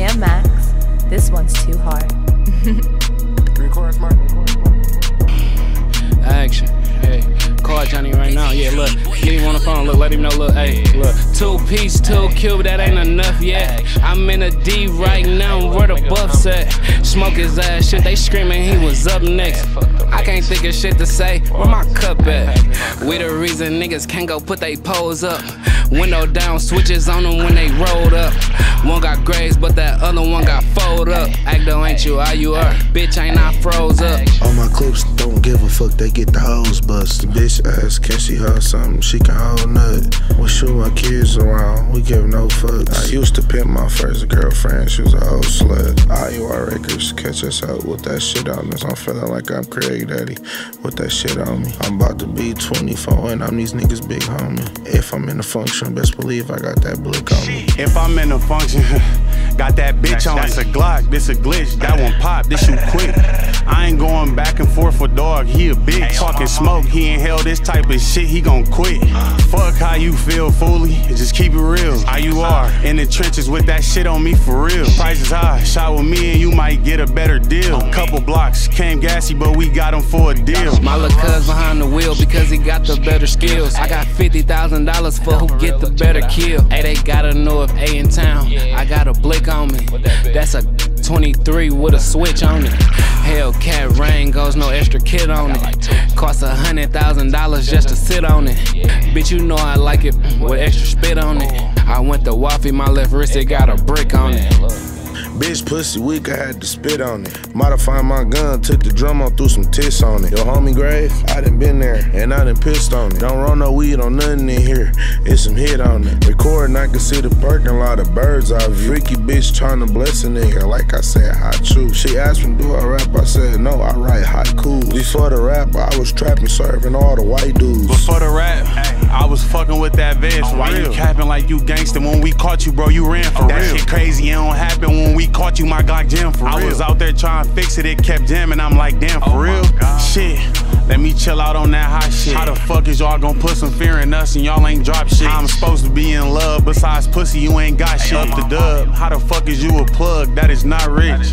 Damn Max, this one's too hard. Action. Hey, call Johnny right now. Yeah, look, get him on the phone. Look, let him know. Look, hey, look, two piece, two cube. That ain't enough yet. I'm in a D right now. Where the buffs at? Smoke his ass. Shit, they screaming he was up next. I can't think of shit to say. Where my cup at? We the reason niggas can't go put they pose up. Window down, switches on them when they rolled up. One got grays, but that other one got fold up. Acto ain't you, how you are? Bitch, ain't I froze up. All my clips don't give a fuck, they get the hoes bust. The bitch ass, can she hold something? She can hold nut. We shoot my kids around, we give no fucks. I used to pimp my first girlfriend, she was a old slut. IUR Records, catch us out with that shit on us. I'm feeling like I'm Craig Daddy with that shit on me. I'm about to be 24 and I'm these niggas big homie. If I'm in the function, best believe I got that blick on me. If I'm in a function, got that bitch on. That's a Glock, this a glitch. That one pop, this shoot quick. I ain't going back and forth with dog, he a bitch. Talking smoke, he ain't held this type of shit, he gon' quit. Fuck how you feel, fooly, just keep it real. How you are, in the trenches with that shit on me for real. Price is high, shot with me and you might get a better deal. Couple blocks, came gassy, but we got him for a deal. My little cuz behind the wheel because he got the better skills. I got fifty thousand dollars for who get the better kill. Hey, they gotta know if A in town. I got a blick on me. That's a 23 with a switch on it. Hellcat rain goes no extra kit on it. Cost a hundred thousand dollars just to sit on it. Bitch, you know I like it with extra spit on it. I went to Waffy, my left wrist, it got a brick on it. Bitch pussy weak, I had to spit on it. Modified my gun, took the drum on, threw some tits on it. Yo, homie grave, I done been there, and I done pissed on it. Don't roll no weed on nothing in here, it's some hit on it. Recording, I can see the parking lot of birds I view. Freaky bitch trying to bless a nigga, like I said, hot true. She asked me, do I rap? I said, no, I write haiku. Before the rap, I was trapping, serving all the white dudes. Before the rap, I was fucking with that vest. Oh, why you capping like you gangster? When we caught you, bro, you ran for that real. shit crazy, it don't happen when we caught you, my Glock jam for real. I was out there trying to fix it, it kept jamming. I'm like, damn, for oh, real? Shit, let me chill out on that hot shit. How the fuck is y'all gonna put some fear in us and y'all ain't drop shit? I'm supposed to be in love, besides pussy, you ain't got shit. Up the dub, how the fuck is you a plug? That is not rich.